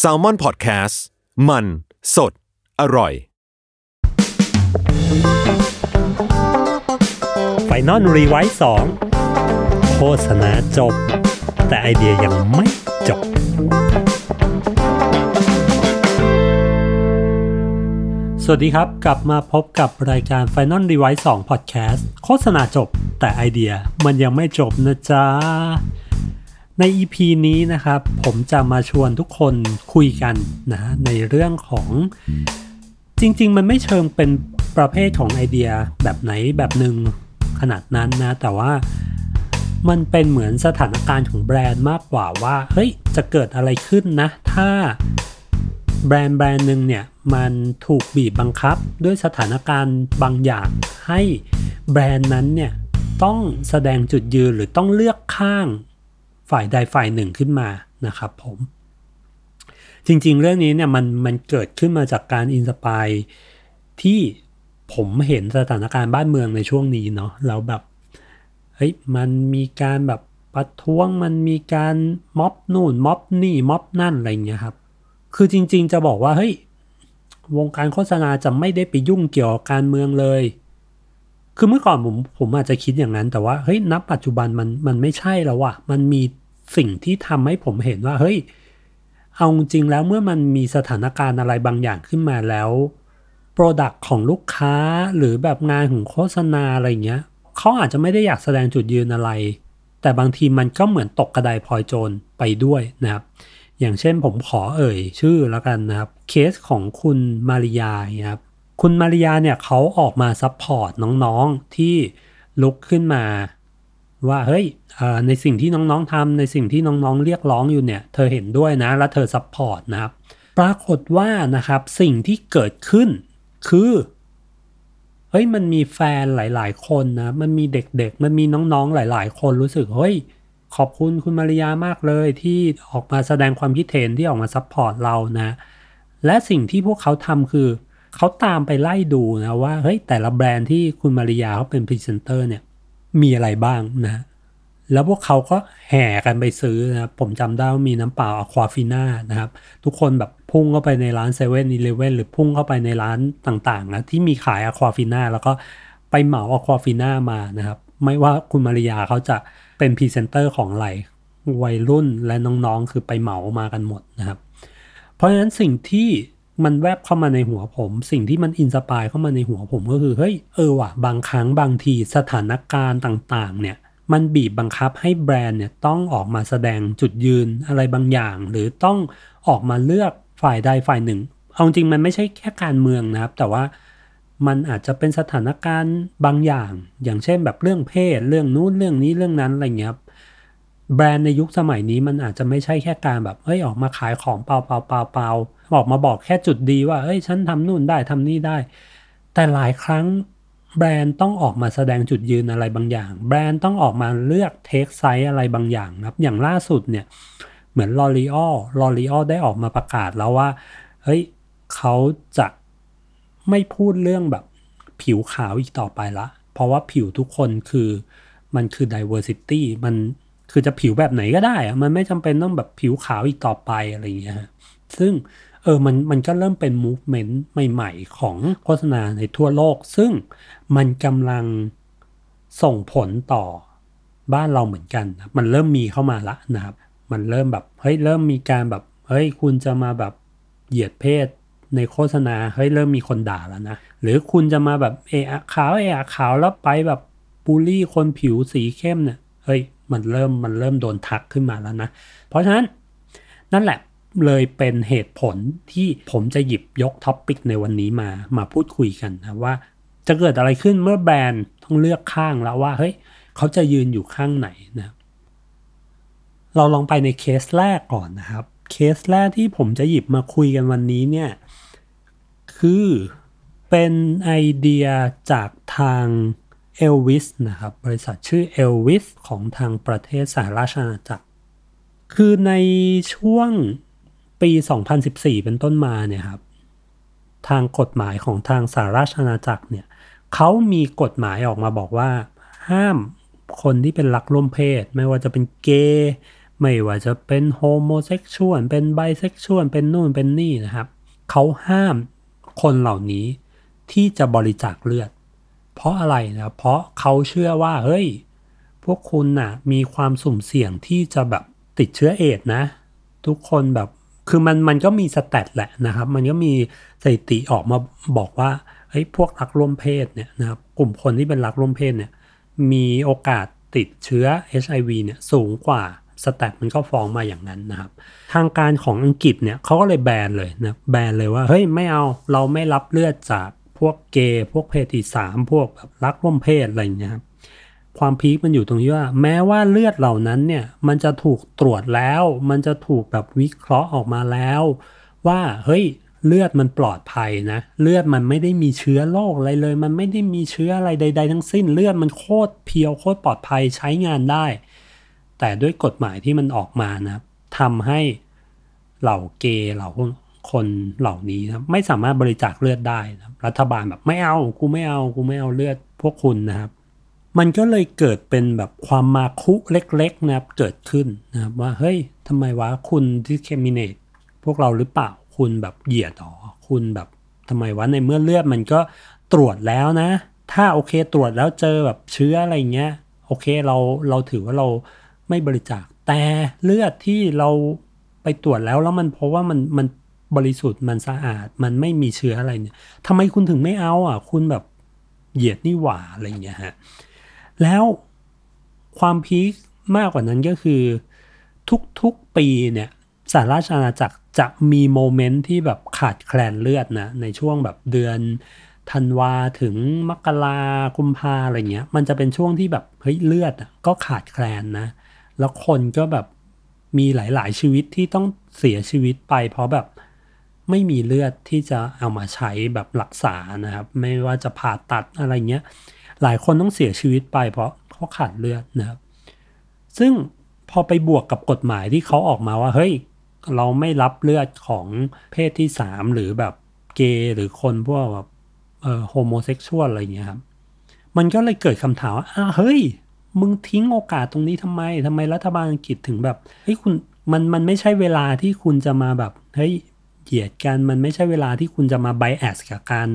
Salmon Podcast มัน สด อร่อย Final Revise 2 โฆษณาจบ แต่ไอเดียยังไม่จบ สวัสดีครับ กลับมาพบกับรายการ Final r e v i s e 2 Podcast โฆษณาจบ แต่ไอเดียมันยังไม่จบนะจ๊ะ ใน EP นี้นะครับ ผมจะมาชวนทุกคนคุยกันนะในเรื่องของจริง ๆ มันไม่เชิงเป็นประเภทของไอเดียแบบไหนแบบหนึ่งขนาดนั้นนะ แต่ว่ามันเป็นเหมือนสถานการณ์ของแบรนด์มากกว่าว่าเฮ้ยจะเกิดอะไรขึ้นนะ ถ้าแบรนด์แบรนด์หนึ่งเนี่ยมันถูกบีบบังคับด้วยสถานการณ์บางอย่างให้แบรนด์นั้นเนี่ยต้องแสดงจุดยืนหรือต้องเลือกข้าง ฝ่ายใดฝ่ายหนึ่งขึ้นมานะครับผมจริง ๆ เรื่องนี้เนี่ยมันมันเกิดขึ้นมาจากการอินสปายที่ผมเห็นสถานการณ์บ้านเมืองในช่วงนี้เนาะแล้วแบบเฮ้ยมันมีการแบบประท้วงมันมีการม็อบนู่นม็อบนี่ม็อบนั่นอะไรเงี้ยครับคือจริง ๆ จะบอกว่าเฮ้ยวงการโฆษณาจะไม่ได้ไปยุ่งเกี่ยวกับการเมืองเลย คือเมื่อก่อนผมผมอาจจะคิดอย่างนั้น แต่ว่าเฮ้ยนับปัจจุบันมันมันไม่ใช่แล้วว่ะมันมีสิ่งที่ทำให้ผมเห็นว่าเฮ้ยเอาจริงแล้วเมื่อมันมีสถานการณ์อะไรบางอย่างขึ้นมาแล้ว Product ของลูกค้าหรือแบบงานของโฆษณาอะไรเงี้ยเขาอาจจะไม่ได้อยากแสดงจุดยืนอะไร แต่บางทีมันก็เหมือนตกกระไดพลอยโจรไปด้วยนะครับ อย่างเช่นผมขอเอ่ยชื่อแล้วกันนะครับ เคสของคุณมาริยาครับ คุณมาริยาเนี่ยเขาออกมา support น้องๆที่ลุกขึ้นมา ว่าเฮ้ยในสิ่งที่น้องๆทำในสิ่งที่น้องๆเรียกร้องอยู่เนี่ย เธอเห็นด้วยนะ และเธอ support นะครับ ปรากฏว่านะครับสิ่งที่เกิดขึ้นคือเฮ้ยมันมีแฟนหลาย ๆ คนนะ มันมีเด็กๆ มันมีน้องๆหลาย ๆ คนรู้สึกเฮ้ยขอบคุณคุณมาริยามากเลยที่ออกมาแสดงความคิดเห็นที่ออกมา support เรานะ และสิ่งที่พวกเขาทำคือ เขาตามไปไล่ดูนะว่าเฮ้ยแต่ละแบรนด์ที่คุณมาริยาเขาเป็นพรีเซนเตอร์เนี่ยมีอะไรบ้างนะ แล้วพวกเขาก็แห่กันไปซื้อนะผมจำได้ว่ามีน้ำเปล่า Aquafina นะครับ ทุกคนแบบพุ่งเข้าไปในร้านเซเว่นอีเลเว่นหรือพุ่งเข้าไปในร้านต่างๆนะที่มีขาย Aquafina แล้วก็ไปเหมา Aquafina มานะครับ ไม่ว่าคุณมาริยาเขาจะเป็นพรีเซนเตอร์ของอะไรวัยรุ่นและน้องๆ คือไปเหมามากันหมดนะครับ เพราะฉะนั้นสิ่งที่ มันแวบเข้ามาในหัวผม สิ่งที่มัน inspire เข้ามาในหัวผมก็คือเฮ้ยเออว่ะบางครั้งบางทีสถานการณ์ต่างๆ เนี่ยมันบีบบังคับให้แบรนด์เนี่ยต้องออกมาแสดงจุดยืนอะไรบางอย่าง หรือต้องออกมาเลือกฝ่ายใดฝ่ายหนึ่ง เอาจริงมันไม่ใช่แค่การเมืองนะครับ แต่ว่ามันอาจจะเป็นสถานการณ์บางอย่าง อย่างเช่นแบบเรื่องเพศ เรื่องนู้นเรื่องนี้เรื่องนั้นอะไรเงี้ยแบรนด์ในยุคสมัยนี้มันอาจจะไม่ใช่แค่การแบบเฮ้ยออกมาขายของเปล่าเปล่าเปล่าเปล่า ออกมาบอกแค่จุดดีว่าเฮ้ยฉันทำนู่นได้ทำนี่ได้ แต่หลายครั้งแบรนด์ต้องออกมาแสดงจุดยืนอะไรบางอย่าง แบรนด์ต้องออกมาเลือกเทคไซส์อะไรบางอย่างครับ อย่างล่าสุดเนี่ย เหมือน L'Oréal L'Oréal ได้ออกมาประกาศแล้วว่า เฮ้ยเขาจะไม่พูดเรื่องแบบผิวขาวอีกต่อไปละ เพราะว่าผิวทุกคนคือมันคือ diversity มันคือจะผิวแบบไหนก็ได้อะมันไม่จำเป็นต้องแบบผิวขาวอีกต่อไปอะไรอย่างเงี้ยซึ่ง เออมันมันก็เริ่มเป็น movement ใหม่ ๆ ของโฆษณาในทั่วโลก ซึ่งมันกำลังส่งผลต่อบ้านเราเหมือนกันมันเริ่มมีเข้ามาละนะครับ มันเริ่มแบบเฮ้ยเริ่มมีการแบบเฮ้ยคุณจะมาแบบเหยียดเพศในโฆษณาเฮ้ยเริ่มมีคนด่าแล้วนะ หรือคุณจะมาแบบเอะขาวเอะขาวแล้วไปแบบบูลลี่คนผิวสีเข้มเนี่ยเฮ้ยมันเริ่มมันเริ่มโดนทักขึ้นมาแล้วนะ เพราะฉะนั้นนั่นแหละ เลยเป็นเหตุผลที่ผมจะหยิบยก topic ในวันนี้มามาพูดคุยกันนะว่า จะเกิดอะไรขึ้นเมื่อแบรนด์ต้องเลือกข้างแล้วว่าเฮ้ยเขาจะยืนอยู่ข้างไหนนะเราลองไปในเคสแรกก่อนนะครับ เคสแรกที่ผมจะหยิบมาคุยกันวันนี้เนี่ยคือเป็นไอเดียจากทางเอลวิสนะครับ บริษัทชื่อเอลวิสของทางประเทศสหราชอาณาจักร คือในช่วง ปี 2014 เป็นต้นมาเนี่ยครับ ทางกฎหมายของทางสหราชอาณาจักรเนี่ยเขามีกฎหมายออกมาบอกว่า ห้ามคนที่เป็นรักร่วมเพศ ไม่ว่าจะเป็นเกย์ไม่ว่าจะเป็น homosexual เป็นไบเซ็กชวลเป็นนู่นเป็นนี่นะครับเขาห้ามคนเหล่านี้ที่จะบริจาคเลือด เพราะอะไรนะเพราะเขาเชื่อว่าเฮ้ย พวกคุณน่ะมีความสุ่มเสี่ยงที่จะแบบติดเชื้อเอดนะ ทุกคนแบบ คือมันมันก็มีสแตทแหละนะครับ มันก็มีสถิติออกมาบอกว่าเฮ้ยพวกรักร่วมเพศเนี่ยนะครับกลุ่มคนที่เป็นรักร่วมเพศเนี่ยมีโอกาสติดเชื้อ HIV เนี่ยสูงกว่าสแตทมันก็ฟ้องมาอย่างนั้นนะครับ ทางการของอังกฤษเนี่ยเขาก็เลยแบนเลยนะแบนเลยว่าเฮ้ยไม่เอาเราไม่รับเลือดจากพวกเกย์พวกเพศที่สามพวกแบบรักร่วมเพศอะไรอย่างเงี้ยครับ ความพีคมันอยู่ตรงที่ว่า แม้ว่าเลือดเหล่านั้นเนี่ย มันจะถูกตรวจแล้ว มันจะถูกแบบวิเคราะห์ออกมาแล้ว ว่าเฮ้ยเลือดมันปลอดภัยนะ เลือดมันไม่ได้มีเชื้อโรคอะไรเลย มันไม่ได้มีเชื้ออะไรใด ๆ ทั้งสิ้น เลือดมันโคตรเพียวโคตรปลอดภัยใช้งานได้ แต่ด้วยกฎหมายที่มันออกมานะทำให้เหล่าเกย์เหล่าคนเหล่านี้นะไม่สามารถบริจาคเลือดได้นะรัฐบาลแบบไม่เอากูไม่เอากูไม่เอาเลือดพวกคุณนะครับ มันก็เลยเกิดเป็นแบบความมาคุเล็กๆนะครับเกิดขึ้นนะครับว่าเฮ้ยทำไมวะคุณที่เคมิเนตพวกเราหรือเปล่าคุณแบบเหยียดหรอคุณแบบทำไมวะในเมื่อเลือดมันก็ตรวจแล้วนะ ถ้าโอเคตรวจแล้วเจอแบบเชื้ออะไรเงี้ยโอเคเราเราถือว่าเราไม่บริจาคแต่เลือดที่เราไปตรวจแล้วแล้วมันเพราะว่ามันมันบริสุทธิ์มันสะอาดมันไม่มีเชื้ออะไรเนี่ยทำไมคุณถึงไม่เอาอะ คุณแบบเหยียดนี่หว่าอะไรเงี้ยฮะ แล้วความพีคมากกว่านั้นก็คือ ทุกๆปีเนี่ยสหราชอาณาจักรจะมีโมเมนต์ที่แบบขาดแคลนเลือดนะ ในช่วงแบบเดือนธันวาถึงมกรากุมภาอะไรเงี้ย มันจะเป็นช่วงที่แบบเฮ้ยเลือดอะก็ขาดแคลนนะ แล้วคนก็แบบมีหลาย ๆ ชีวิตที่ต้องเสียชีวิตไป เพราะแบบไม่มีเลือดที่จะเอามาใช้แบบรักษานะครับ ไม่ว่าจะผ่าตัดอะไรเงี้ย หลายคนต้องเสียชีวิตไปเพราะเขาขาดเลือดนะครับซึ่งพอไปบวกกับกฎหมายที่เขาออกมาว่าเฮ้ยเราไม่รับเลือดของเพศที่สามหรือแบบเกย์หรือคนพวกแบบเอ่อโฮโมเซ็กชวลอะไรเงี้ยครับ มันก็เลยเกิดคำถามว่าอ้าเฮ้ย มึงทิ้งโอกาสตรงนี้ทำไมทำไมรัฐบาลอังกฤษถึงแบบเฮ้ยคุณมันมันไม่ใช่เวลาที่คุณจะมาแบบเฮ้ยเหยียดกันมันไม่ใช่เวลาที่คุณจะมาไบแอสกับการ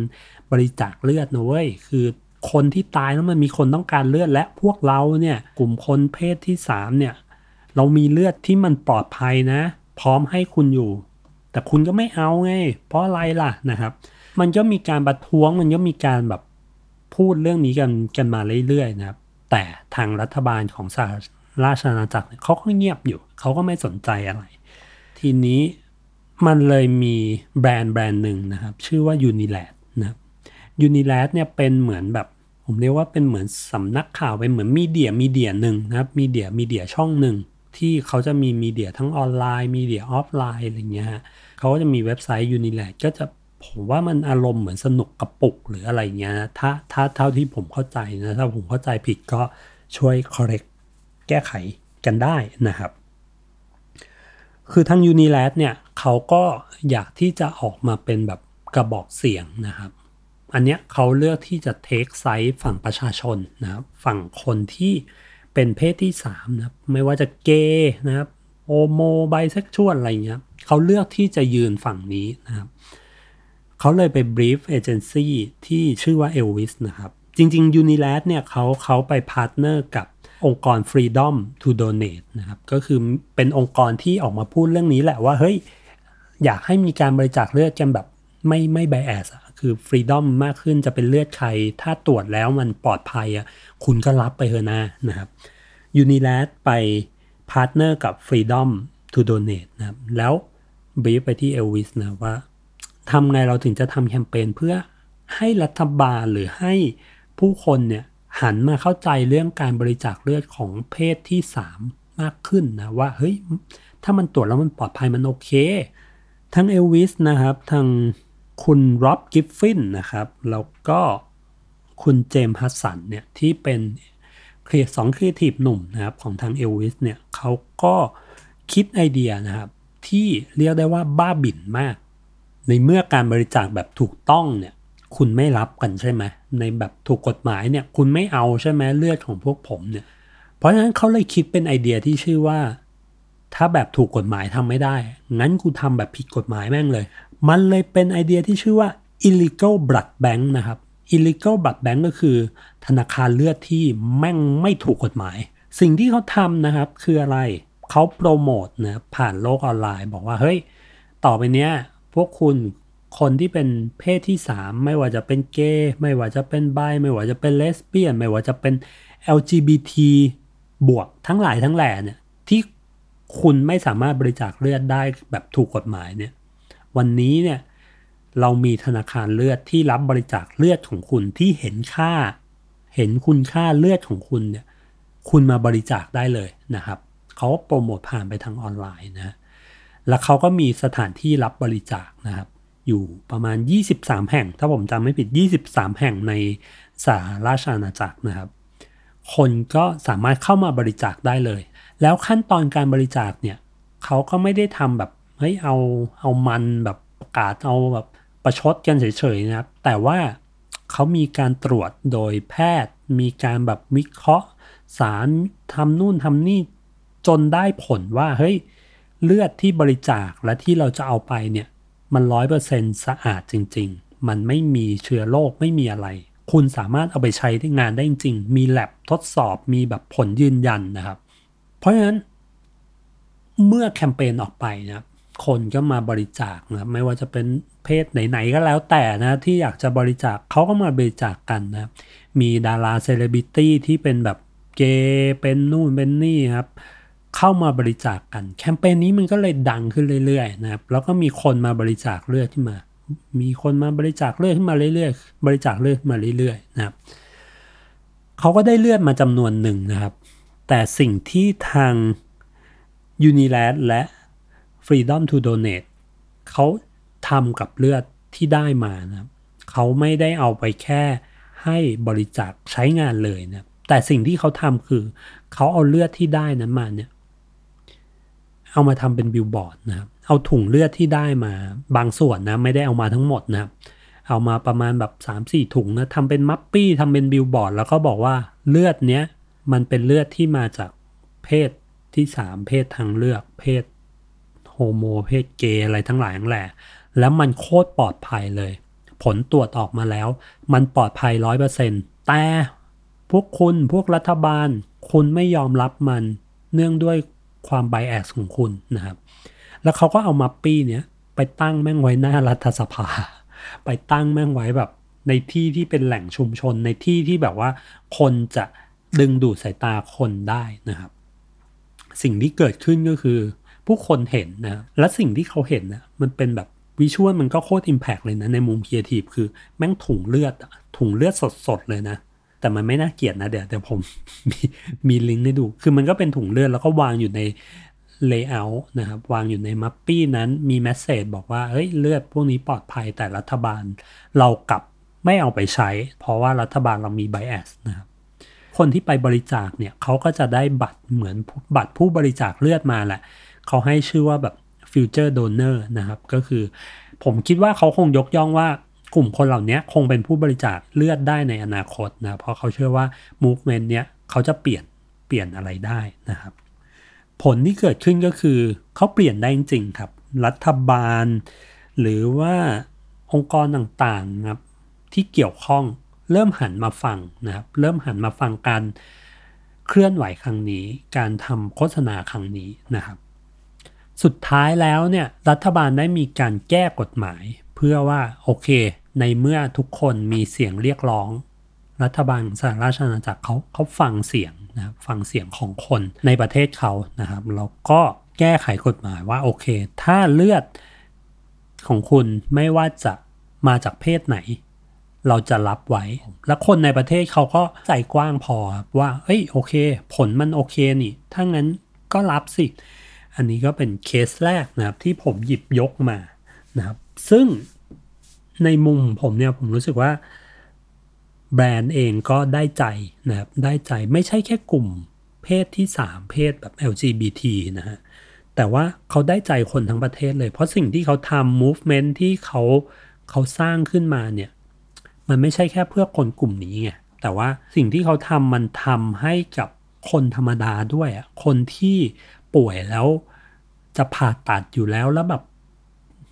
บริจาคเลือดนะเว้ย คือ คนที่ตายแล้วมันมีคนต้องการเลือดและพวกเราเนี่ยกลุ่มคนเพศที่สามเนี่ยเรามีเลือดที่มันปลอดภัยนะ พร้อมให้คุณอยู่ แต่คุณก็ไม่เอาไง เพราะอะไรล่ะนะครับ มันก็มีการประท้วงมันก็มีการแบบพูดเรื่องนี้กันกันมาเรื่อยๆนะครับ แต่ทางรัฐบาลของสหราชอาณาจักรเขาก็เงียบอยู่ เขาก็ไม่สนใจอะไร ทีนี้มันเลยมีแบรนด์แบรนด์หนึ่งนะครับ ชื่อว่า Unilad นะครับ Unilad เนี่ยเป็นเหมือนแบบ ผมเรียกว่าเป็นเหมือนสำนักข่าวเป็นเหมือนมีเดียมีเดียหนึ่งนะครับมีเดียมีเดียช่องหนึ่งที่เขาจะมีมีเดียทั้งออนไลน์มีเดียออฟไลน์อะไรเงี้ยฮะเขาก็จะมีเว็บไซต์ Unilad ก็จะผมว่ามันอารมณ์เหมือนสนุกกระปุกหรืออะไรเงี้ยถ้าถ้าเท่าที่ผมเข้าใจนะถ้าผมเข้าใจผิดก็ช่วย correct แก้ไขกันได้นะครับ คือทาง Unilad เนี่ยเขาก็อยากที่จะออกมาเป็นแบบกระบอกเสียงนะครับ อันเนี้ยเขาเลือกที่จะ take side ฝั่งประชาชนนะครับฝั่งคนที่เป็นเพศที่3นะครับไม่ว่าจะเกย์นะครับ homo bisexual อะไรเงี้ยเขาเลือกที่จะยืนฝั่งนี้นะครับเขาเลยไป brief เอเจนซี่ที่ชื่อว่า Elvis นะครับจริง ๆ Unilad เนี่ยเขาเขาไป partner กับองค์กร Freedom to Donate นะครับก็คือเป็นองค์กรที่ออกมาพูดเรื่องนี้แหละว่าเฮ้ยอยากให้มีการบริจาคเลือดกันแบบไม่ไม่ bias คือ freedom มากขึ้นจะเป็นเลือดใคร ถ้าตรวจแล้วมันปลอดภัยอะคุณก็รับไปเถอะนะนะครับ Unilad ไป partner กับ Freedom to Donate นะครับแล้ว brief ไปที่เอลวิสนะว่าทำไงเราถึงจะทำแคมเปญเพื่อให้รัฐบาลหรือให้ผู้คนเนี่ยหันมาเข้าใจเรื่องการบริจาคเลือดของเพศที่ 3 มากขึ้นนะว่าเฮ้ยถ้ามันตรวจแล้วมันปลอดภัยมันโอเค ทั้งเอลวิสนะครับทาง คุณ Rob Griffin นะครับ แล้วก็คุณ James Hudson เนี่ยที่เป็นครีสองครีเอทีฟหนุ่มนะครับของทางเอลวิสเนี่ยเขาก็คิดไอเดียนะครับ ที่เรียกได้ว่าบ้าบิ่นมาก ในเมื่อการบริจาคแบบถูกต้องเนี่ยคุณไม่รับกันใช่ไหมในแบบถูกกฎหมายเนี่ยคุณไม่เอาใช่ไหมเลือดของพวกผมเนี่ยเพราะฉะนั้นเขาเลยคิดเป็นไอเดียที่ชื่อว่า ถ้าแบบถูกกฎหมายทำไม่ได้ งั้นกูทำแบบผิดกฎหมายแม่งเลย มันเลยเป็นไอเดียที่ชื่อว่า illegal blood bank นะครับ illegal blood bank ก็คือ ธนาคารเลือดที่แม่งไม่ถูกกฎหมาย สิ่งที่เขาทำนะครับคืออะไรเขาโปรโมทนะผ่านโลกออนไลน์ บอกว่าเฮ้ยต่อไปเนี้ยพวกคุณคนที่เป็นเพศที่ 3 ไม่ว่าจะเป็นเกย์ไม่ว่าจะเป็นไบไม่ว่าจะเป็นเลสเบี้ยน ไม่ว่าจะเป็น LGBT บวกทั้งหลายทั้งแหล่เนี่ยที่คุณไม่สามารถบริจาคเลือดได้แบบถูกกฎหมายเนี่ย วันนี้เนี่ยเรามีธนาคารเลือดที่รับบริจาคเลือดของคุณที่เห็นค่า เห็นคุณค่าเลือดของคุณเนี่ยคุณมาบริจาคได้เลยนะครับเขาโปรโมทผ่านไปทางออนไลน์นะแล้วเขาก็มีสถานที่รับบริจาคนะครับ อยู่ประมาณ 23 แห่ง ถ้าผมจำไม่ผิด 23 แห่งในสหราชอาณาจักรนะครับ คนก็สามารถเข้ามาบริจาคได้เลย แล้วขั้นตอนการบริจาคเนี่ยเขาก็ไม่ได้ทำแบบ เฮ้ยเอาเอามันแบบประกาศเอาแบบประชดกันเฉยๆนะครับ แต่ว่าเขามีการตรวจโดยแพทย์ มีการแบบวิเคราะห์ สารทำนู่นทำนี่จนได้ผลว่าเฮ้ยเลือดที่บริจาคและที่เราจะเอาไปเนี่ย มันร้อยเปอร์เซ็นสะอาดจริง ๆ มันไม่มีเชื้อโรคไม่มีอะไร คุณสามารถเอาไปใช้ได้งานได้จริง มีแลบทดสอบมีแบบผลยืนยันนะครับ เพราะฉะนั้น เมื่อแคมเปญออกไปนะครับ คนก็มาบริจาคนะครับไม่ว่าจะเป็นเพศไหนๆก็แล้วแต่นะที่อยากจะบริจาคเขาก็มาบริจาคกันนะมีดาราเซเลบริตี้ที่เป็นแบบเกย์เป็นนู่นเป็นนี่ครับเข้ามาบริจาคกัน แคมเปญนี้มันก็เลยดังขึ้นเรื่อยๆนะครับแล้วก็มีคนมาบริจาคเลือดขึ้นมา มีคนมาบริจาคเลือดขึ้นมาเรื่อยๆ บริจาคเลือดมาเรื่อยๆนะครับเขาก็ได้เลือดมาจำนวนหนึ่งนะครับ แต่สิ่งที่ทาง UNILAD และ Freedom to Donate เขาทำกับเลือดที่ได้มานะเขาไม่ได้เอาไปแค่ให้บริจาคใช้งานเลยนะแต่สิ่งที่เขาทำคือเขาเอาเลือดที่ได้นั้นมาเนี่ยเอามาทำเป็นบิลบอร์ดนะครับเอาถุงเลือดที่ได้มาบางส่วนนะไม่ได้เอามาทั้งหมดนะเอามาประมาณแบบ 3 4 ถุงนะทำเป็น mupi ทำเป็นบิลบอร์ดแล้วก็บอกว่าเลือดเนี้ยมันเป็นเลือดที่มาจากเพศที่ 3 เพศทางเลือก เพศ โฮโมเพศเกย์อะไรทั้งหลายทั้งแหล่แล้วมันโคตรปลอดภัยเลย ผลตรวจออกมาแล้ว มันปลอดภัยร้อยเปอร์เซ็นต์แต่พวกคุณพวกรัฐบาล คุณไม่ยอมรับมันเนื่องด้วยความไบแอสของคุณนะครับ แล้วเขาก็เอามัปปี้เนี้ยไปตั้งแม่งไว้หน้ารัฐสภา ไปตั้งแม่งไว้แบบ ในที่ที่เป็นแหล่งชุมชนในที่ที่แบบว่า คนจะดึงดูดสายตาคนได้นะครับ สิ่งที่เกิดขึ้นก็คือ ผู้คนเห็นนะและสิ่งที่เขาเห็นนะมันเป็นแบบ visual มันก็โคตร impact เลยนะ ในมุมครีเอทีฟคือแม่งถุงเลือดถุงเลือดสดๆเลยนะ แต่มันไม่น่าเกลียดนะเดี๋ยวเดี๋ยวผมมีมีลิงก์ให้ดู คือมันก็เป็นถุงเลือดแล้วก็วางอยู่ใน layer นะครับ วางอยู่ใน mupi นั้นมี message บอกว่าเฮ้ยเลือดพวกนี้ปลอดภัยแต่รัฐบาลเรากลับไม่เอาไปใช้ เพราะว่ารัฐบาลเรามี bias นะครับคนที่ไปบริจาคเนี่ยเขาก็จะได้บัตรเหมือนบัตรผู้บริจาคเลือดมาแหละ เขาให้ชื่อว่าแบบ future donor นะครับ ก็คือผมคิดว่าเขาคงยกย่องว่ากลุ่มคนเหล่านี้คงเป็นผู้บริจาคเลือดได้ในอนาคตนะ เพราะเขาเชื่อว่า movement เนี้ยเขาจะเปลี่ยนเปลี่ยนอะไรได้นะครับ ผลที่เกิดขึ้นก็คือเขาเปลี่ยนได้จริงๆครับ รัฐบาล หรือว่าองค์กรต่างๆครับที่เกี่ยวข้องเริ่มหันมาฟังนะครับ เริ่มหันมาฟังการเคลื่อนไหวครั้งนี้ การทำโฆษณาครั้งนี้นะครับ สุดท้ายแล้วเนี่ยรัฐบาลได้มีการแก้กฎหมาย เพื่อว่าโอเค ในเมื่อทุกคนมีเสียงเรียกร้อง รัฐบาลสหราชอาณาจักรเขาเขาฟังเสียงนะฟังเสียงของคนในประเทศเขานะครับแล้วก็แก้ไขกฎหมายว่าโอเค ถ้าเลือดของคุณไม่ว่าจะมาจากเพศไหน เราจะรับไว้ แล้วคนในประเทศเขาก็ใจกว้างพอว่าเฮ้ยโอเค ผลมันโอเคนี่ถ้างั้นก็รับสิ อันนี้ก็เป็นเคสแรกนะครับที่ผมหยิบยกมานะครับ ซึ่งในมุมผมเนี่ยผมรู้สึกว่าแบรนด์เองก็ได้ใจนะครับ ได้ใจไม่ใช่แค่กลุ่มเพศที่ 3 เพศแบบ LGBT นะฮะ แต่ว่าเขาได้ใจคนทั้งประเทศเลย เพราะสิ่งที่เขาทำ movement ที่เขาเขาสร้างขึ้นมาเนี่ย มันไม่ใช่แค่เพื่อคนกลุ่มนี้ไง แต่ว่าสิ่งที่เขาทำมันทำให้กับคนธรรมดาด้วยอะคนที่ ป่วยแล้ว จะผ่าตัดอยู่แล้วแล้วแบบ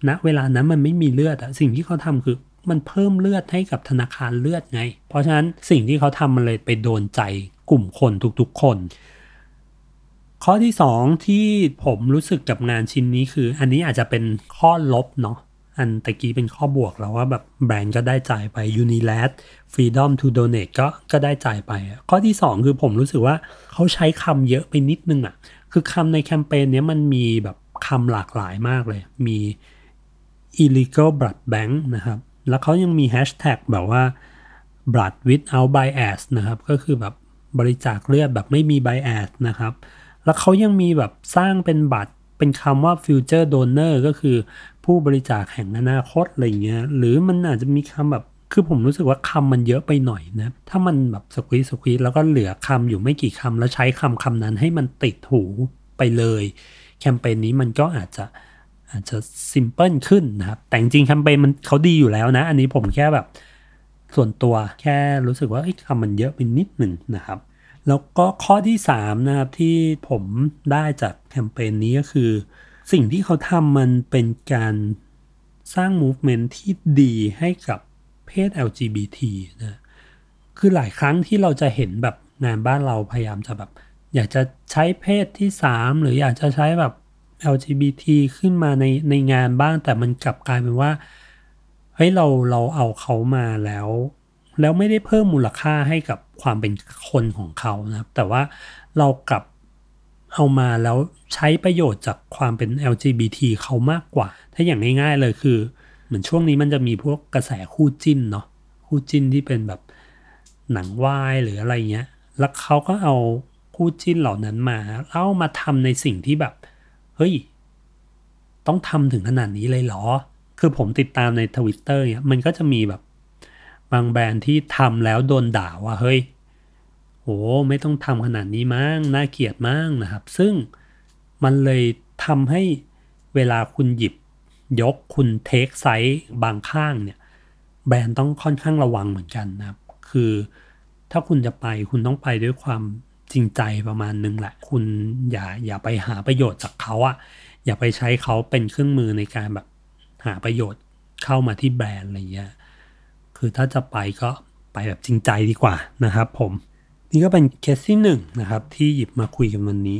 ณนะเวลานั้นมันไม่มีเลือดอะสิ่งที่เขาทำคือมันเพิ่มเลือดให้กับธนาคารเลือดไง เพราะฉะนั้นสิ่งที่เขาทำมันเลยไปโดนใจกลุ่มคนทุกๆคน ข้อที่สองที่ผมรู้สึกกับงานชิ้นนี้คือ อันนี้อาจจะเป็นข้อลบเนาะอันตะกี้เป็นข้อบวกแล้วว่าแบบแบรนด์ก็ได้จ่ายไป Unilat Freedom to Donate ก็ก็ได้จ่ายไป ข้อที่สองคือผมรู้สึกว่าเขาใช้คำเยอะไปนิดนึงอะ่ะ คือคำในแคมเปญนี้มันมีแบบคำหลากหลายมากเลย มี illegal blood bank นะครับ แล้วเขายังมีแฮชแท็กแบบว่า blood without bias นะครับ ก็คือแบบบริจาคเลือดแบบไม่มี bias นะครับ แล้วเขายังมีแบบสร้างเป็นบัตรเป็นคำว่า future donor ก็คือผู้บริจาคแห่งอนาคตอะไรเงี้ย หรือมันอาจจะมีคำแบบ คือผมรู้สึกว่าคำมันเยอะไปหน่อยนะ ถ้ามันแบบสควีสควีแล้วก็เหลือคำอยู่ไม่กี่คำแล้วใช้คำคำนั้นให้มันติดหูไปเลย แคมเปญนี้มันก็อาจจะอาจจะซิมเพิลขึ้นนะครับ แต่จริงแคมเปญมันเขาดีอยู่แล้วนะ อันนี้ผมแค่แบบส่วนตัวแค่รู้สึกว่าคำมันเยอะไปนิดหนึ่งนะครับ แล้วก็ข้อที่3นะครับที่ผมได้จากแคมเปญนี้ก็คือ สิ่งที่เขาทำมันเป็นการสร้าง movement ที่ดีให้กับ เพศ LGBT นะคือหลายครั้งที่เราจะเห็นแบบงานบ้านเราพยายามจะแบบ อยากจะใช้เพศที่ 3 หรืออยากจะใช้แบบ LGBT ขึ้นมาในในงานบ้างแต่มันกลับกลายเป็นว่าเฮ้ยเราเราเอาเขามาแล้ว แล้วไม่ได้เพิ่มมูลค่าให้กับความเป็นคนของเขานะครับ แต่ว่าเรากลับเอามาแล้วใช้ประโยชน์จากความเป็น LGBT เขามากกว่า ถ้าอย่างง่ายๆเลยคือ เหมือนช่วงนี้มันจะมีพวกกระแสคู่จิ้นเนาะคู่จิ้นที่เป็นแบบหนังวายหรืออะไรเงี้ย แล้วเขาก็เอาคู่จิ้นเหล่านั้นมาแล้วมาทำในสิ่งที่แบบ เฮ้ย ต้องทำถึงขนาดนี้เลยเหรอ คือผมติดตามในทวิตเตอร์เนี่ยมันก็จะมีแบบ บางแบรนด์ที่ทำแล้วโดนด่าว่าเฮ้ยโหไม่ต้องทำขนาดนี้มั้งน่าเกลียดมั้งนะครับ ซึ่งมันเลยทำให้เวลาคุณหยิบ ยกคุณ take side บางข้างเนี่ย แบรนด์ต้องค่อนข้างระวังเหมือนกันนะครับ คือถ้าคุณจะไปคุณต้องไปด้วยความจริงใจประมาณนึงแหละ คุณอย่าอย่าไปหาประโยชน์จากเขาอะอย่าไปใช้เขาเป็นเครื่องมือในการแบบหาประโยชน์เข้ามาที่แบรนด์อะไรเงี้ยคือถ้าจะไปก็ไปแบบจริงใจดีกว่านะครับผม นี่ก็เป็นเคสที่หนึ่งนะครับที่หยิบมาคุยกันวันนี้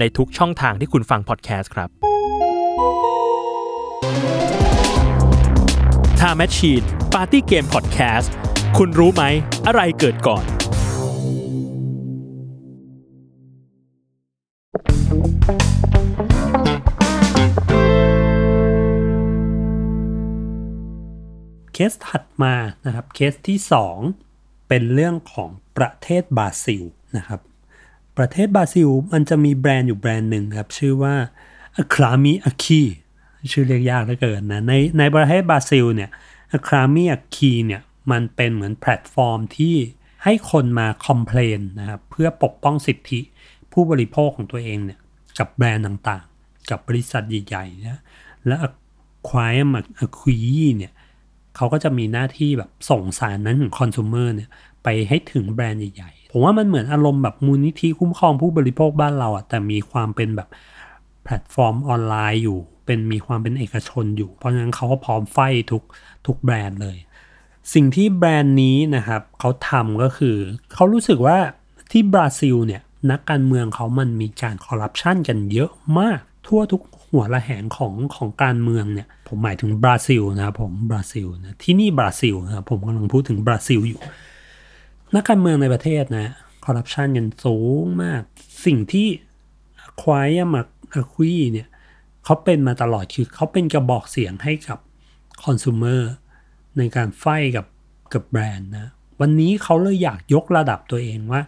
ในทุกช่องทางที่คุณฟังพอดแคสต์ครับ Time Machine Party Game Podcast คุณรู้ไหม อะไรเกิดก่อน เคสถัดมานะครับ เคสที่ 2 เป็นเรื่องของประเทศบราซิลนะครับ ประเทศบราซิลมันจะมีแบรนด์อยู่แบรนด์หนึ่งครับ ชื่อว่า a c r a m i a k i ชื่อเรียกยากเหลือเกินนะในในประเทศบราซิลเนี่ย a c r a m i a k i เนี่ยมันเป็นเหมือนแพลตฟอร์มที่ให้คนมา complain นะครับเพื่อปกป้องสิทธิผู้บริโภคของตัวเองเนี่ยกับแบรนด์ต่างๆ กับบริษัทใหญ่ๆนะและ Reclame Aqui เนี่ยเขาก็จะมีหน้าที่แบบส่งสารนั้นของคอน sumer เนี่ย ไปให้ถึงแบรนด์ใหญ่ๆ ผมว่ามันเหมือนอารมณ์แบบมูลนิธิคุ้มครองผู้บริโภคบ้านเราอะแต่มีความเป็นแบบแพลตฟอร์มออนไลน์อยู่ เป็นมีความเป็นเอกชนอยู่ เพราะฉะนั้นเขาก็พร้อม fight ทุกทุกแบรนด์เลย สิ่งที่แบรนด์นี้นะครับเขาทำก็คือ เขารู้สึกว่าที่บราซิลเนี่ยนักการเมืองเขามันมีการคอร์รัปชันกันเยอะมาก ทั่วทุกหัวระแหงของของการเมืองเนี่ย ผมหมายถึงบราซิลนะครับผมบราซิลนะที่นี่บราซิลนะครับผมกำลังพูดถึงบราซิลอยู่ นักการเมืองในประเทศนะคอร์รัปชันกันสูงมาก สิ่งที่ Reclame Aqui เนี่ยเขาเป็นมาตลอดคือเขาเป็นกระบอกเสียงให้กับคอน sumer ในการ fight กับกับแบรนด์นะ วันนี้เขาเลยอยากยกระดับตัวเองว่า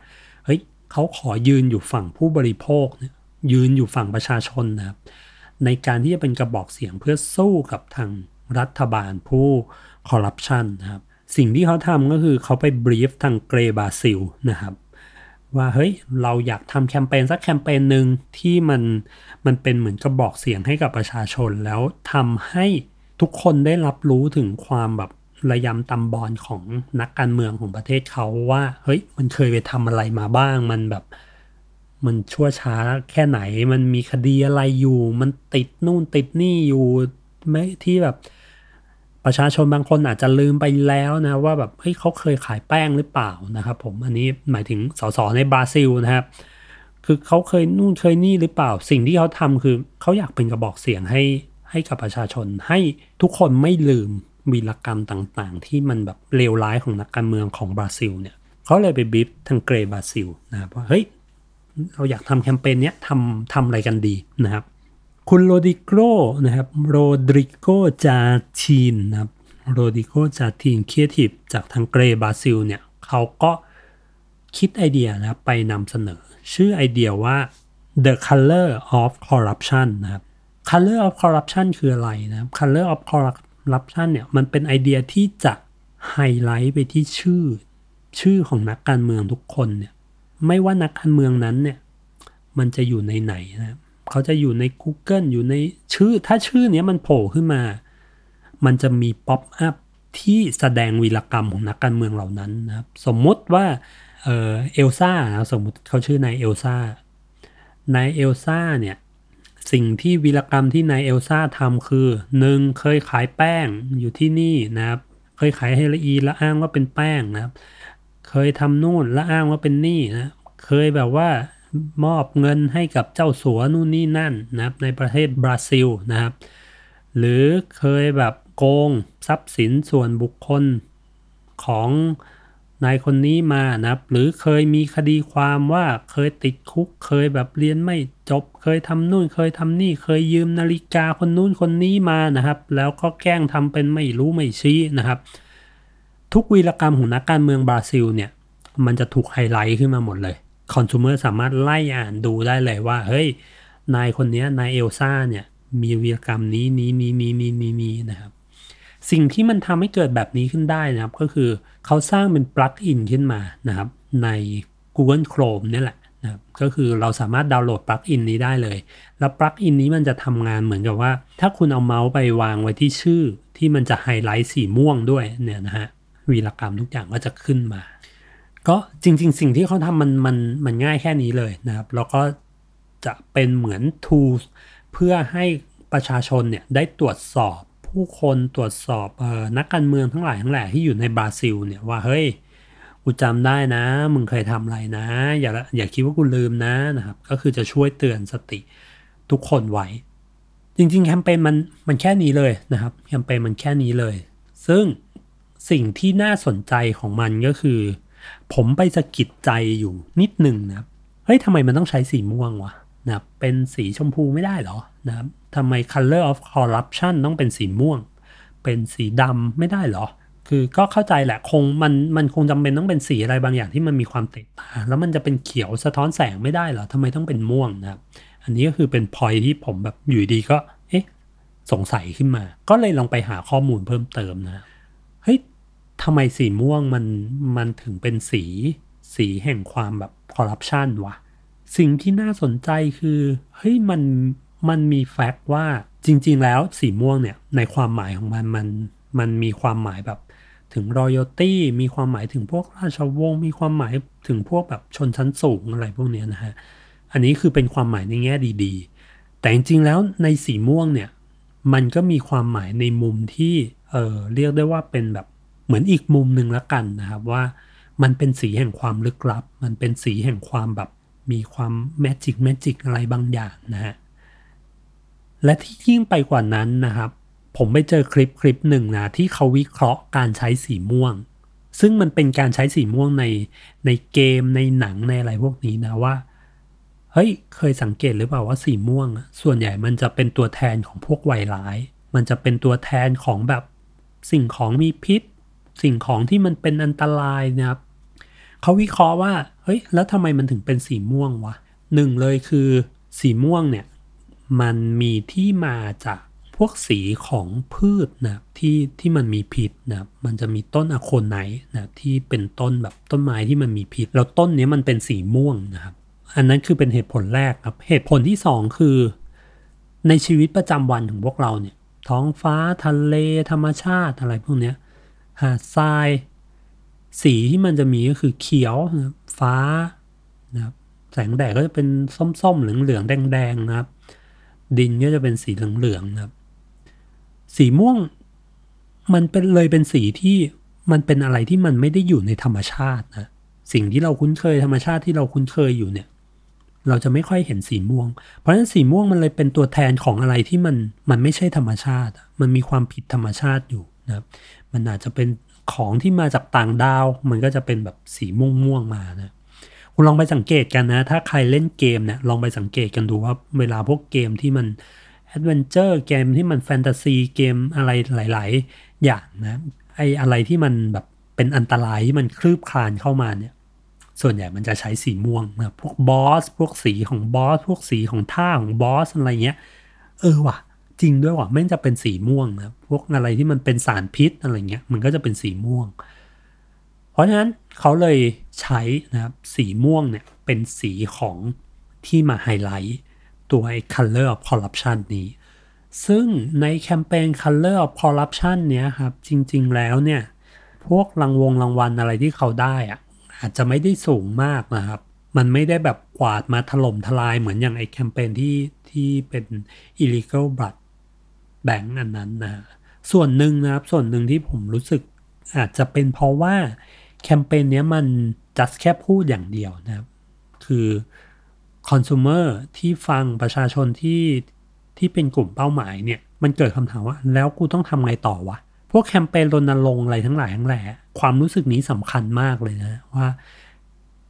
เฮ้ยเขาขอยืนอยู่ฝั่งผู้บริโภคเนี่ยยืนอยู่ฝั่งประชาชนนะครับในการที่จะเป็นกระบอกเสียงเพื่อสู้กับทางรัฐบาลผู้คอร์รัปชันนะครับ สิ่งที่เขาทำก็คือเขาไปบรีฟทางเกรบาซิลนะครับว่าเฮ้ยเราอยากทำแคมเปญสักแคมเปญหนึ่งที่มันมันเป็นเหมือนกระบอกเสียงให้กับประชาชน แล้วทำให้ทุกคนได้รับรู้ถึงความแบบระยำตำบอลของนักการเมืองของประเทศเขาว่าเฮ้ยมันเคยไปทำอะไรมาบ้างมันแบบ มันชั่วช้าแค่ไหนมันมีคดีอะไรอยู่ มันติดนู่นติดนี่อยู่ไม่ที่แบบ ประชาชนบางคนอาจจะลืมไปแล้วนะว่าแบบเฮ้ยเขาเคยขายแป้งหรือเปล่านะครับ ผมอันนี้หมายถึงสสในบราซิลนะครับ คือเขาเคยนู่นเคยนี่หรือเปล่า สิ่งที่เขาทำคือเขาอยากเป็นกระบอกเสียงให้ให้กับประชาชน ให้ทุกคนไม่ลืมวีรกรรมต่างๆ ที่มันแบบเลวร้ายของนักการเมืองของบราซิลเนี่ยเขาเลยไป brief ทาง Grey บราซิลนะครับว่าเฮ้ยเราอยากทำแคมเปญเนี้ยทำทำอะไรกันดีนะครับ คุณ Rodrigo นะครับ Rodrigo Jatene นะครับโรดิโกจาทีนครีเอทีฟจากทาง Grey บราซิลเนี่ยเขาก็คิดไอเดียนะครับไปนำเสนอ ชื่อไอเดียว่า the color of corruption นะครับ color of corruption คืออะไรนะครับ color of corruption เนี่ยมันเป็นไอเดียที่จะไฮไลท์ไปที่ชื่อ ชื่อของนักการเมืองทุกคนเนี่ยไม่ว่านักการเมืองนั้นเนี่ยมันจะอยู่ในไหนนะครับ เขาจะอยู่ใน Google อยู่ในชื่อ ถ้าชื่อเนี้ยมันโผล่ขึ้นมา มันจะมีป๊อปอัพที่แสดงวีรกรรมของนักการเมืองเหล่านั้นนะครับ สมมติว่าเออเอลซ่านะสมมติเขาชื่อนายเอลซ่านายเอลซ่าเนี่ยสิ่งที่วีรกรรมที่นายเอลซ่าทำคือหนึ่งเคยขายแป้งอยู่ที่นี่นะครับ เคยขายเฮโรอีนแล้วอ้างว่าเป็นแป้งนะครับ เคยทำนู่นแล้วอ้างว่าเป็นนี้นะ เคยแบบว่า มอบเงินให้กับเจ้าสัวนู่นนี่นั่นนะครับในประเทศบราซิลนะครับ หรือเคยแบบโกงทรัพย์สินส่วนบุคคลของนายคนนี้มานะครับ หรือเคยมีคดีความว่าเคยติดคุก เคยแบบเรียนไม่จบ เคยทำนู่น เคยทำนี่ เคยยืมนาฬิกาคนนู้นคนนี้มานะครับ แล้วก็แกล้งทำเป็นไม่รู้ไม่ชี้นะครับ ทุกวีรกรรมของนักการเมืองบราซิลเนี่ย มันจะถูกไฮไลท์ขึ้นมาหมดเลย คอน sumer สามารถไล่อ่านดูได้เลยว่า เฮ้ย นายคนนี้นายเอลซ่าเนี่ยมีวีรกรรมนี้นี้มีมีมีมีมีนะครับ สิ่งที่มันทำให้เกิดแบบนี้ขึ้นได้นะครับ ก็คือเขาสร้างเป็น plugin ขึ้นมานะครับ ใน Google Chrome เนี่ยแหละนะครับก็คือเราสามารถดาวน์โหลด plugin นี้ได้เลย แล้ว plugin นี้มันจะทำงานเหมือนกับว่า ถ้าคุณเอาเมาส์ไปวางไว้ที่ชื่อที่มันจะไฮไลท์สีม่วงด้วยเนี่ยนะฮะวีรกรรมทุกอย่างก็จะขึ้นมา ก็จริง ๆ สิ่งที่เขาทำมันมันมันง่ายแค่นี้เลยนะครับ แล้วก็จะเป็นเหมือน tools เพื่อให้ประชาชนเนี่ยได้ตรวจสอบผู้คนตรวจสอบออนักการเมืองทั้งหลายทั้งแหล่ที่อยู่ในบราซิลเนี่ยว่าเฮ้ยกูจำได้นะ มึงเคยทำอะไรนะ อย่าอย่าคิดว่ากูลืมนะนะครับ ก็คือจะช่วยเตือนสติทุกคนไว้ จริง ๆ แคมเปญมันมันแค่นี้เลยนะครับแคมเปญมันแค่นี้เลย ซึ่งสิ่งที่น่าสนใจของมันก็คือ ผมไปสะกิดใจอยู่นิดหนึ่งนะครับเฮ้ยทำไมมันต้องใช้สีม่วงวะนะครับเป็นสีชมพูไม่ได้เหรอนะครับทำไม color of corruption ต้องเป็นสีม่วง เป็นสีดำไม่ได้เหรอ คือก็เข้าใจแหละคงมันมันคงจำเป็นต้องเป็นสีอะไรบางอย่างที่มันมีความเตะตาแล้วมันจะเป็นเขียวสะท้อนแสงไม่ได้เหรอทำไมต้องเป็นม่วงนะครับ อันนี้ก็คือเป็นพอยที่ผมแบบอยู่ดีก็ เอ๊ะสงสัยขึ้นมา ก็เลยลองไปหาข้อมูลเพิ่มเติมนะ ทำไมสีม่วงมันมันถึงเป็นสี สีแห่งความแบบคอร์รัปชันวะ สิ่งที่น่าสนใจคือ เฮ้ยมันมันมีแฟกต์ว่าจริง ๆ แล้วสีม่วงเนี่ย ในความหมายของมันมันมันมีความหมายแบบถึงรอยตี้มีความหมายถึงพวกราชวงศ์มีความหมายถึงพวกแบบชนชั้นสูงอะไรพวกนี้นะฮะ อันนี้คือเป็นความหมายในแง่ดีๆ แต่จริงๆแล้วในสีม่วงเนี่ย มันก็มีความหมายในมุมที่เออเรียกได้ว่าเป็นแบบ เหมือนอีกมุมหนึ่งละกันนะครับว่ามันเป็นสีแห่งความลึกลับ มันเป็นสีแห่งความแบบมีความแมจิกแมจิกอะไรบางอย่างนะฮะ และที่ยิ่งไปกว่านั้นนะครับ ผมไปเจอคลิปคลิปหนึ่งนะที่เขาวิเคราะห์การใช้สีม่วง ซึ่งมันเป็นการใช้สีม่วงในในเกมในหนังในอะไรพวกนี้นะว่า เฮ้ยเคยสังเกตหรือเปล่าว่าสีม่วง ส่วนใหญ่มันจะเป็นตัวแทนของพวกไวร้าย มันจะเป็นตัวแทนของแบบสิ่งของมีพิษ สิ่งของที่มันเป็นอันตรายนะครับเขาวิเคราะห์ว่าเฮ้ยแล้วทำไมมันถึงเป็นสีม่วงวะหนึ่งเลยคือสีม่วงเนี่ยมันมีที่มาจากพวกสีของพืชนะที่ที่มันมีพิษนะมันจะมีต้นอะโคนไนนะที่เป็นต้นแบบต้นไม้ที่มันมีพิษ แล้วต้นนี้มันเป็นสีม่วงนะครับ อันนั้นคือเป็นเหตุผลแรกครับ เหตุผลที่สองคือ ในชีวิตประจำวันของพวกเราเนี่ยท้องฟ้าทะเลธรรมชาติอะไรพวกเนี้ย หาดทราย สีที่มันจะมีก็คือเขียวฟ้านะครับแสงแดดก็จะเป็นส้มๆเหลืองๆแดงๆนะครับ ดินก็จะเป็นสีเหลืองๆนะครับ สีม่วงมันเป็นเลยเป็นสีที่มันเป็นอะไรที่มันไม่ได้อยู่ในธรรมชาตินะสิ่งที่เราคุ้นเคยธรรมชาติที่เราคุ้นเคยอยู่เนี่ย เราจะไม่ค่อยเห็นสีม่วง เพราะฉะนั้นสีม่วงมันเลยเป็นตัวแทนของอะไรที่มันมันไม่ใช่ธรรมชาติ มันมีความผิดธรรมชาติอยู่ นะครับมันอาจจะเป็นของที่มาจากต่างดาว มันก็จะเป็นแบบสีม่วงม่วงมานะคุณลองไปสังเกตกันนะ ถ้าใครเล่นเกมเนี่ยลองไปสังเกตกันดูว่าเวลาพวกเกมที่มัน adventure เกมที่มันแฟนตาซีเกมอะไรหลาย ๆ อย่างนะไออะไรที่มันแบบเป็นอันตรายที่มันคลืบคลานเข้ามาเนี่ยส่วนใหญ่มันจะใช้สีม่วงนะพวกบอสพวกสีของบอสพวกสีของท่าของบอสอะไรเงี้ยเออว่ะ จริงด้วยว่ะไม่งจะเป็นสีม่วงนะพวกอะไรที่มันเป็นสารพิษอะไรเงี้ยมันก็จะเป็นสีม่วง เพราะฉะนั้นเขาเลยใช้นะครับสีม่วงเนี่ยเป็นสีของที่มาไฮไลท์ตัวไอ้ color of corruption นี้ ซึ่งในแคมเปญ color of corruption เนี้ยครับจริง ๆ แล้วเนี่ยพวกรางวงรางวัลอะไรที่เขาได้อะอาจจะไม่ได้สูงมากนะครับ มันไม่ได้แบบกวาดมาถล่มทลายเหมือนอย่างไอแคมเปญที่ที่เป็น illegal blood แบงก์อันนั้นนะส่วนหนึ่งนะครับส่วนหนึ่งที่ผมรู้สึกอาจจะเป็นเพราะว่าแคมเปญเนี้ยมันจัดแค่พูดอย่างเดียวนะครับ คือconsumer ที่ฟังประชาชนที่ที่เป็นกลุ่มเป้าหมายเนี่ย มันเกิดคำถามว่า แล้วกูต้องทำไงต่อวะ พวกแคมเปญรณรงค์อะไรทั้งหลายทั้งแหล่ความรู้สึกนี้สำคัญมากเลยนะ ว่า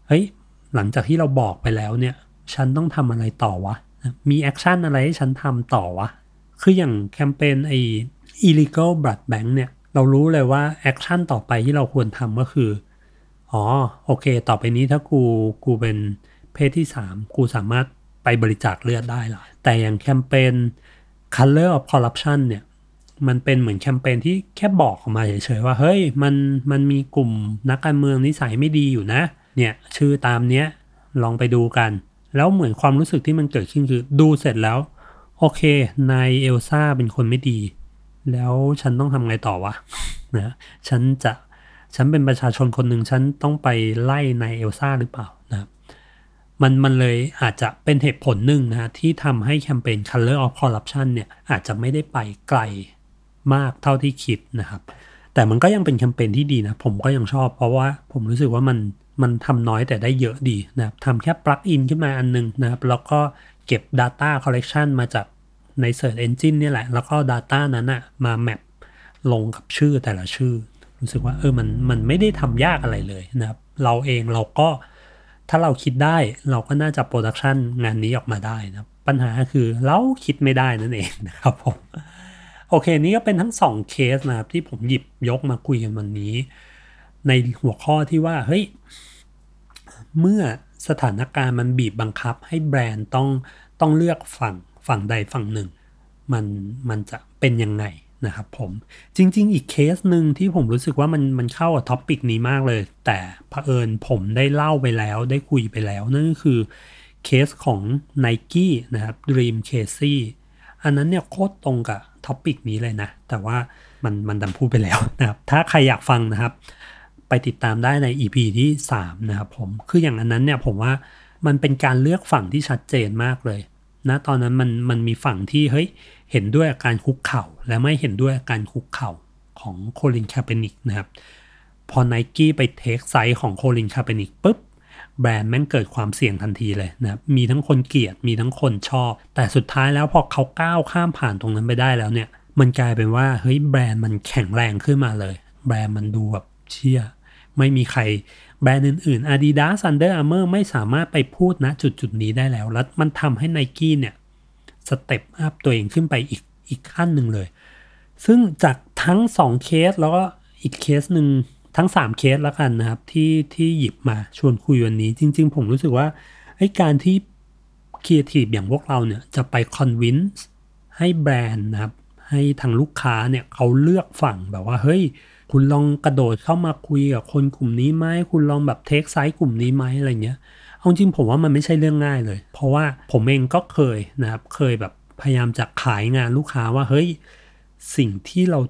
เฮ้ย หลังจากที่เราบอกไปแล้วเนี่ย ฉันต้องทำอะไรต่อวะ มี action อะไรให้ฉันทำต่อวะ คืออย่างแคมเปญไอ้ illegal blood bank เนี่ย เรารู้เลยว่าแอคชั่นต่อไปที่เราควรทำก็คือ อ๋อ โอเค ต่อไปนี้ถ้ากู กูเป็นเพศที่ 3 กูสามารถไปบริจาคเลือดได้ละแต่อย่างแคมเปญ color of corruption เนี่ย มันเป็นเหมือนแคมเปญที่แค่บอกออกมาเฉยๆว่า เฮ้ย มัน มันมีกลุ่มนักการเมืองนิสัยไม่ดีอยู่นะ เนี่ย ชื่อตามเนี้ย ลองไปดูกัน แล้วเหมือนความรู้สึกที่มันเกิดขึ้นคือ ดูเสร็จแล้ว โอเคนายเอลซ่าเป็นคนไม่ดี แล้วฉันต้องทำไงต่อวะนะฉันจะฉันเป็นประชาชนคนหนึ่งฉันต้องไปไล่นายเอลซ่าหรือเปล่านะมันมันเลยอาจจะเป็นเหตุผลหนึ่งนะฮะที่ทำให้แคมเปญ Color of Corruption เนี่ยอาจจะไม่ได้ไปไกลมากเท่าที่คิดนะครับ แต่มันก็ยังเป็นแคมเปญที่ดีนะ ผมก็ยังชอบเพราะว่าผมรู้สึกว่ามันมันทำน้อยแต่ได้เยอะดีนะครับทำแค่ปลั๊กอินขึ้นมาอันหนึงนะครับ แล้วก็เก็บ Data Collection มาจาก ใน Search Engine นี่แหละ แล้วก็ Data นั้นอะมาแมปลงกับชื่อแต่ละชื่อ รู้สึกว่าเออมันมันไม่ได้ทำยากอะไรเลยนะครับ เราเองเราก็ถ้าเราคิดได้เราก็น่าจะโปรดักชันงานนี้ออกมาได้นะปัญหาคือเราคิดไม่ได้นั่นเองนะครับผม โอเค นี่ก็เป็นทั้งสองเคสนะครับ ที่ผมหยิบยกมาคุยกันวันนี้ ในหัวข้อที่ว่าเฮ้ยเมื่อสถานการณ์มันบีบบังคับให้แบรนด์ต้องต้องเลือกฝั่ง ฝั่งใดฝั่งหนึ่ง มันมันจะเป็นยังไงนะครับผมจริง ๆ อีกเคสหนึ่งที่ผมรู้สึกว่ามันมันเข้ากับ topic นี้มากเลย แต่เผอิญผมได้เล่าไปแล้วได้คุยไปแล้ว นั่นก็คือเคสของ n i กี้นะครับ Dream Crazy อันนั้นเนี่ยโคตรตรงกับ topic นี้เลยนะ แต่ว่ามันมันดันพูดไปแล้วนะครับ ถ้าใครอยากฟังนะครับ ไปติดตามได้ใน EP ที่ 3 นะครับผม คืออย่างอันนั้นเนี่ยผมว่ามันเป็นการเลือกฝั่งที่ชัดเจนมากเลย ณตอนนั้นมันมันมีฝั่งที่เฮ้ยเห็นด้วยการคุกเข่า และไม่เห็นด้วยการคุกเข่าของโคลินคาเปนิกนะครับ พอไนกี้ไปเทคไซส์ของโคลินคาเปนิกปุ๊บแบรนด์แม่งเกิดความเสี่ยงทันทีเลยนะครับ มีทั้งคนเกลียด มีทั้งคนชอบ แต่สุดท้ายแล้วพอเขาก้าวข้ามผ่านตรงนั้นไปได้แล้วเนี่ย มันกลายเป็นว่าเฮ้ยแบรนด์มันแข็งแรงขึ้นมาเลย แบรนด์มันดูแบบเชี่ย ไม่มีใคร แบรนด์อื่นๆ Adidas Under Armour ไม่สามารถไปพูดนะจุดจุดนี้ได้แล้ว แล้วมันทำให้ n i กี้เนี่ย step up ตัวเองขึ้นไปอีกอีกขั้นหนึ่งเลย ซึ่งจากทั้ง 2 เคสแล้วก็อีกเคสหนึ่งทั้ง 3 เคสแล้วกันนะครับ ที่ที่หยิบมาชวนคุยวันนี้ จริง ๆ ผมรู้สึกว่าไอ้การที่ครีเอทีฟอย่างพวกเราเนี่ยจะไป convince ให้แบรนด์นะครับ ให้ทางลูกค้าเนี่ยเขาเลือกฝั่งแบบว่าเฮ้ย คุณลองกระโดดเข้ามาคุยกับคนกลุ่มนี้ไหมคุณลองแบบ take side กลุ่มนี้ไหมอะไรเงี้ยเอาจริงผมว่ามันไม่ใช่เรื่องง่ายเลย เพราะว่าผมเองก็เคยนะครับเคยแบบพยายามจะขายงานลูกค้าว่าเฮ้ยสิ่งที่เรา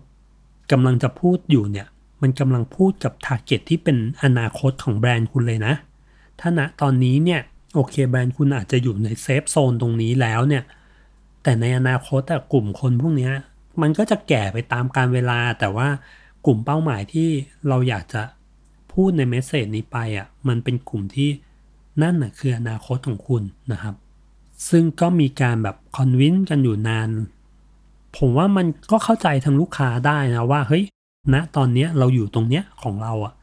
กำลังจะพูดอยู่เนี่ย มันกำลังพูดกับ target ที่เป็นอนาคตของแบรนด์คุณเลยนะ ถ้าณตอนนี้เนี่ยโอเคแบรนด์คุณอาจจะอยู่ใน safe zone ตรงนี้แล้วเนี่ย แต่ในอนาคตแต่กลุ่มคนพวกนี้มันก็จะแก่ไปตามกาลเวลาแต่ว่า กลุ่มเป้าหมายที่เราอยากจะพูดใน message นี้ไปอะ่ะมันเป็นกลุ่มที่นั่นน่ะคืออนาคตของคุณนะครับ ซึ่งก็มีการแบบ convince กันอยู่นาน ผมว่ามันก็เข้าใจทางลูกค้าได้นะว่าเฮ้ยณตอนเนี้ยเราอยู่ตรงเนี้ยของเราอะ่ะ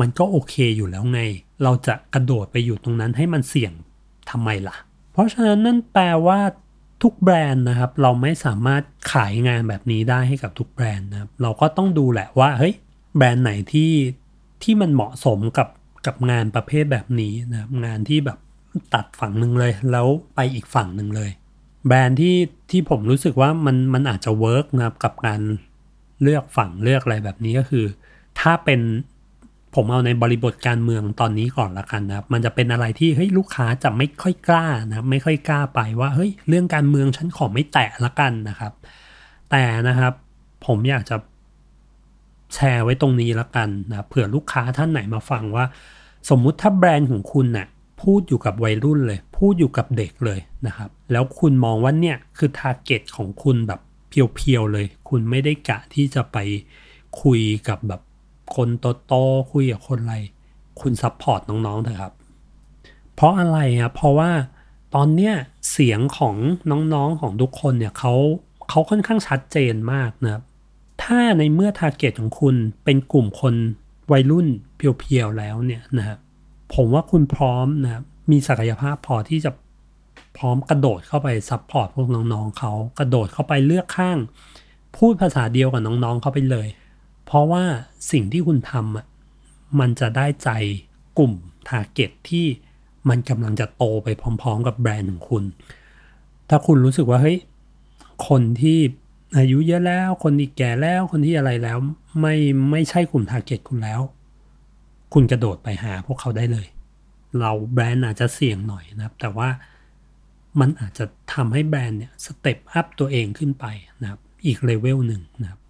มันก็โอเคอยู่แล้วไง เราจะกระโดดไปอยู่ตรงนั้นให้มันเสี่ยงทำไมล่ะ เพราะฉะนั้นนั่นแปลว่า ทุกแบรนด์นะครับ เราไม่สามารถขายงานแบบนี้ได้ให้กับทุกแบรนด์นะครับ เราก็ต้องดูแหละว่าเฮ้ยแบรนด์ไหนที่ที่มันเหมาะสมกับกับงานประเภทแบบนี้นะครับงานที่แบบตัดฝั่งหนึ่งเลย แล้วไปอีกฝั่งหนึ่งเลย แบรนด์ที่ที่ผมรู้สึกว่ามันมันอาจจะเวิร์กนะครับกับการเลือกฝั่งเลือกอะไรแบบนี้ก็คือ ถ้าเป็น ผมเอาในบริบทการเมืองตอนนี้ก่อนละกันนะครับ มันจะเป็นอะไรที่เฮ้ยลูกค้าจะไม่ค่อยกล้านะไม่ค่อยกล้าไปว่าเฮ้ยเรื่องการเมืองฉันขอไม่แตะละกันนะครับ แต่นะครับผมอยากจะแชร์ไว้ตรงนี้ละกันนะเผื่อลูกค้าท่านไหนมาฟังว่า สมมุติถ้าแบรนด์ของคุณนะ่ะพูดอยู่กับวัยรุ่นเลย พูดอยู่กับเด็กเลยนะครับ แล้วคุณมองว่าเนี่ยคือทาร์เก็ตของคุณแบบpure ๆเลย คุณไม่ได้กะที่จะไปคุยกับแบบ คนโตๆคุยกับคนอะไร คุณ support น้องๆเถอะครับ เพราะอะไรครับเพราะว่าตอนเนี้ยเสียงของน้องๆของทุกคนเนี่ยเขาเขาค่อนข้างชัดเจนมากนะครับ ถ้าในเมื่อ target ของคุณเป็นกลุ่มคนวัยรุ่น pure ๆแล้วเนี่ยนะครับผมว่าคุณพร้อมนะครับมีศักยภาพพอที่จะพร้อมกระโดดเข้าไป support พวกน้องๆเขากระโดดเข้าไปเลือกข้าง พูดภาษาเดียวกับน้องๆเขาไปเลย เพราะว่าสิ่งที่คุณทำมันจะได้ใจกลุ่ม target ที่มันกำลังจะโตไปพร้อม ๆ กับแบรนด์ของคุณ ถ้าคุณรู้สึกว่าเฮ้ยคนที่อายุเยอะแล้ว คนที่แก่แล้ว คนที่อะไรแล้ว ไม่ไม่ใช่กลุ่ม target คุณแล้ว คุณกระโดดไปหาพวกเขาได้เลย เราแบรนด์อาจจะเสี่ยงหน่อยนะครับ แต่ว่ามันอาจจะทำให้แบรนด์เนี่ย step up ตัวเองขึ้นไปนะครับ อีกเลเวลหนึ่งนะครับ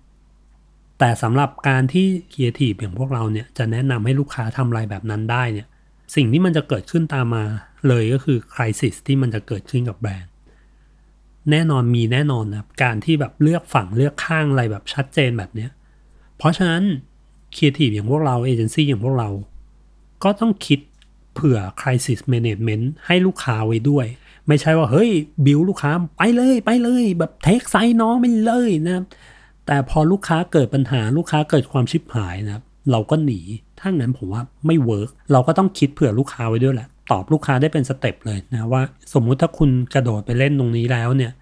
แต่สำหรับการที่ครีเอทีฟอย่างพวกเราเนี่ยจะแนะนำให้ลูกค้าทำอะไรแบบนั้นได้เนี่ยสิ่งที่มันจะเกิดขึ้นตามมาเลยก็คือ crisis ที่มันจะเกิดขึ้นกับแบรนด์ แน่นอนมีแน่นอนนะการที่แบบเลือกฝั่งเลือกข้างอะไรแบบชัดเจนแบบเนี้ยเพราะฉะนั้นครีเอทีฟอย่างพวกเราเอเจนซี่อย่างพวกเรา ก็ต้องคิดเผื่อ crisis management ให้ลูกค้าไว้ด้วย ไม่ใช่ว่าเฮ้ยบิวลูกค้าไปเลยไปเลย แบบ take side น้องไปเลยนะครับ แต่พอลูกค้าเกิดปัญหาลูกค้าเกิดความชิบหายนะครับเราก็หนี ถ้างั้นผมว่าไม่ work เราก็ต้องคิดเผื่อลูกค้าไว้ด้วยแหละตอบลูกค้าได้เป็น step เลยนะว่าสมมุติถ้าคุณกระโดดไปเล่นตรงนี้แล้วเนี่ย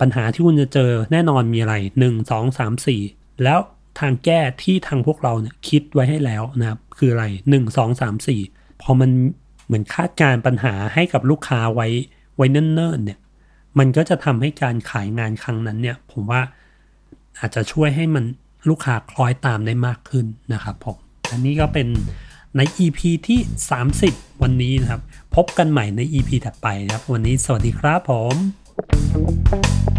ปัญหาที่คุณจะเจอแน่นอนมีอะไร 1 2 3 4 แล้วทางแก้ที่ทางพวกเราเนี่ยคิดไว้ให้แล้วนะครับ คืออะไร 1 2 3 4 พอมันเหมือนคาดการปัญหาให้กับลูกค้าไว้ไว้เนิ่นๆเนี่ยมันก็จะทำให้การขายงานครั้งนั้นเนี่ย ผมว่า อาจจะช่วยให้มันลูกค้าคล้อยตามได้มากขึ้นนะครับผมอันนี้ก็เป็นใน EP ที่ 30 วันนี้นะครับ พบกันใหม่ใน EP ถัดไปนะครับ วันนี้สวัสดีครับผม